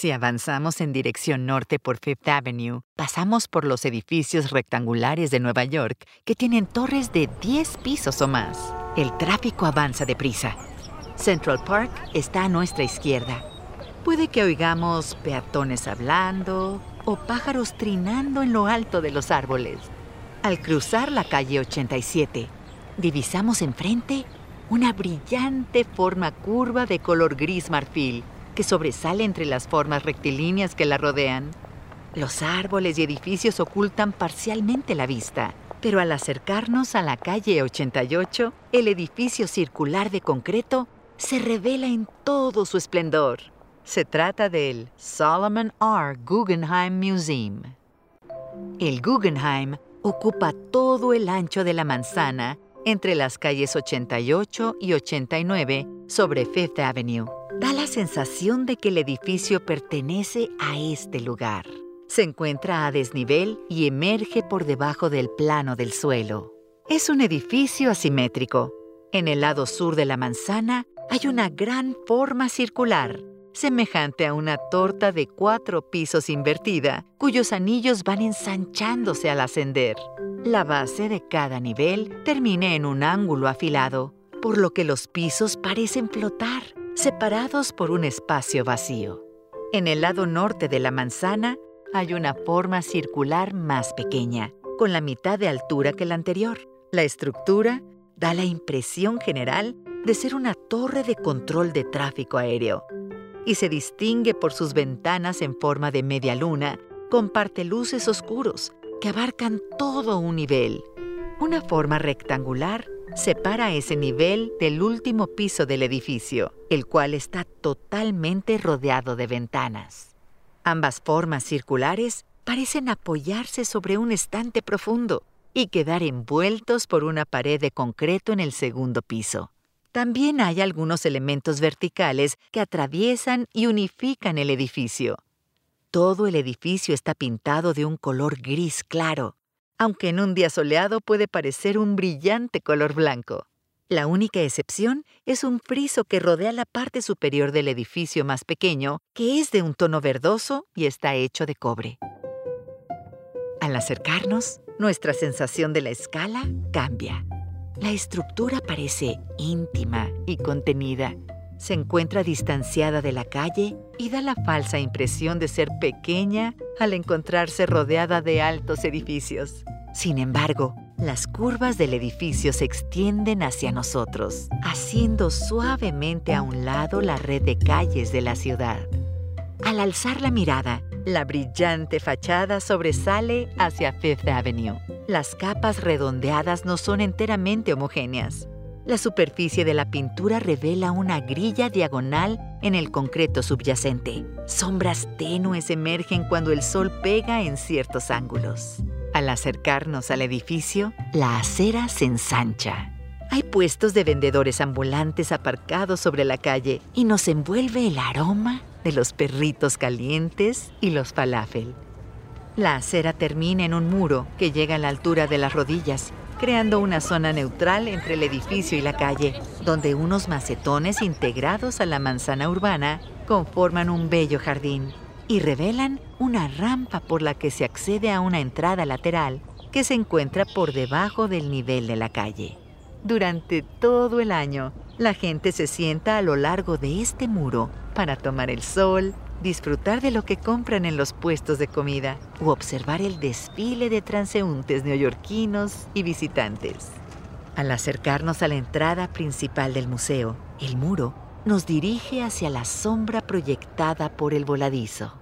Si avanzamos en dirección norte por Fifth Avenue, pasamos por los edificios rectangulares de Nueva York que tienen torres de 10 pisos o más. El tráfico avanza deprisa. Central Park está a nuestra izquierda. Puede que oigamos peatones hablando o pájaros trinando en lo alto de los árboles. Al cruzar la calle 87, divisamos enfrente una brillante forma curva de color gris marfil que sobresale entre las formas rectilíneas que la rodean. Los árboles y edificios ocultan parcialmente la vista, pero al acercarnos a la calle 88, el edificio circular de concreto se revela en todo su esplendor. Se trata del Solomon R. Guggenheim Museum. El Guggenheim ocupa todo el ancho de la manzana entre las calles 88 y 89 sobre Fifth Avenue. Da la sensación de que el edificio pertenece a este lugar. Se encuentra a desnivel y emerge por debajo del plano del suelo. Es un edificio asimétrico. En el lado sur de la manzana hay una gran forma circular, semejante a una torta de cuatro pisos invertida, cuyos anillos van ensanchándose al ascender. La base de cada nivel termina en un ángulo afilado, por lo que los pisos parecen flotar, separados por un espacio vacío. En el lado norte de la manzana hay una forma circular más pequeña, con la mitad de altura que la anterior. La estructura da la impresión general de ser una torre de control de tráfico aéreo y se distingue por sus ventanas en forma de media luna con parteluces oscuros que abarcan todo un nivel. Una forma rectangular separa ese nivel del último piso del edificio, el cual está totalmente rodeado de ventanas. Ambas formas circulares parecen apoyarse sobre un estante profundo y quedar envueltos por una pared de concreto en el segundo piso. También hay algunos elementos verticales que atraviesan y unifican el edificio. Todo el edificio está pintado de un color gris claro, aunque en un día soleado puede parecer un brillante color blanco. La única excepción es un friso que rodea la parte superior del edificio más pequeño, que es de un tono verdoso y está hecho de cobre. Al acercarnos, nuestra sensación de la escala cambia. La estructura parece íntima y contenida, se encuentra distanciada de la calle y da la falsa impresión de ser pequeña al encontrarse rodeada de altos edificios. Sin embargo, las curvas del edificio se extienden hacia nosotros, haciendo suavemente a un lado la red de calles de la ciudad. Al alzar la mirada, la brillante fachada sobresale hacia Fifth Avenue. Las capas redondeadas no son enteramente homogéneas. La superficie de la pintura revela una grilla diagonal en el concreto subyacente. Sombras tenues emergen cuando el sol pega en ciertos ángulos. Al acercarnos al edificio, la acera se ensancha. Hay puestos de vendedores ambulantes aparcados sobre la calle y nos envuelve el aroma de los perritos calientes y los falafel. La acera termina en un muro que llega a la altura de las rodillas creando una zona neutral entre el edificio y la calle, donde unos macetones integrados a la manzana urbana conforman un bello jardín y revelan una rampa por la que se accede a una entrada lateral que se encuentra por debajo del nivel de la calle. Durante todo el año, la gente se sienta a lo largo de este muro para tomar el sol, disfrutar de lo que compran en los puestos de comida o observar el desfile de transeúntes neoyorquinos y visitantes. Al acercarnos a la entrada principal del museo, el muro nos dirige hacia la sombra proyectada por el voladizo.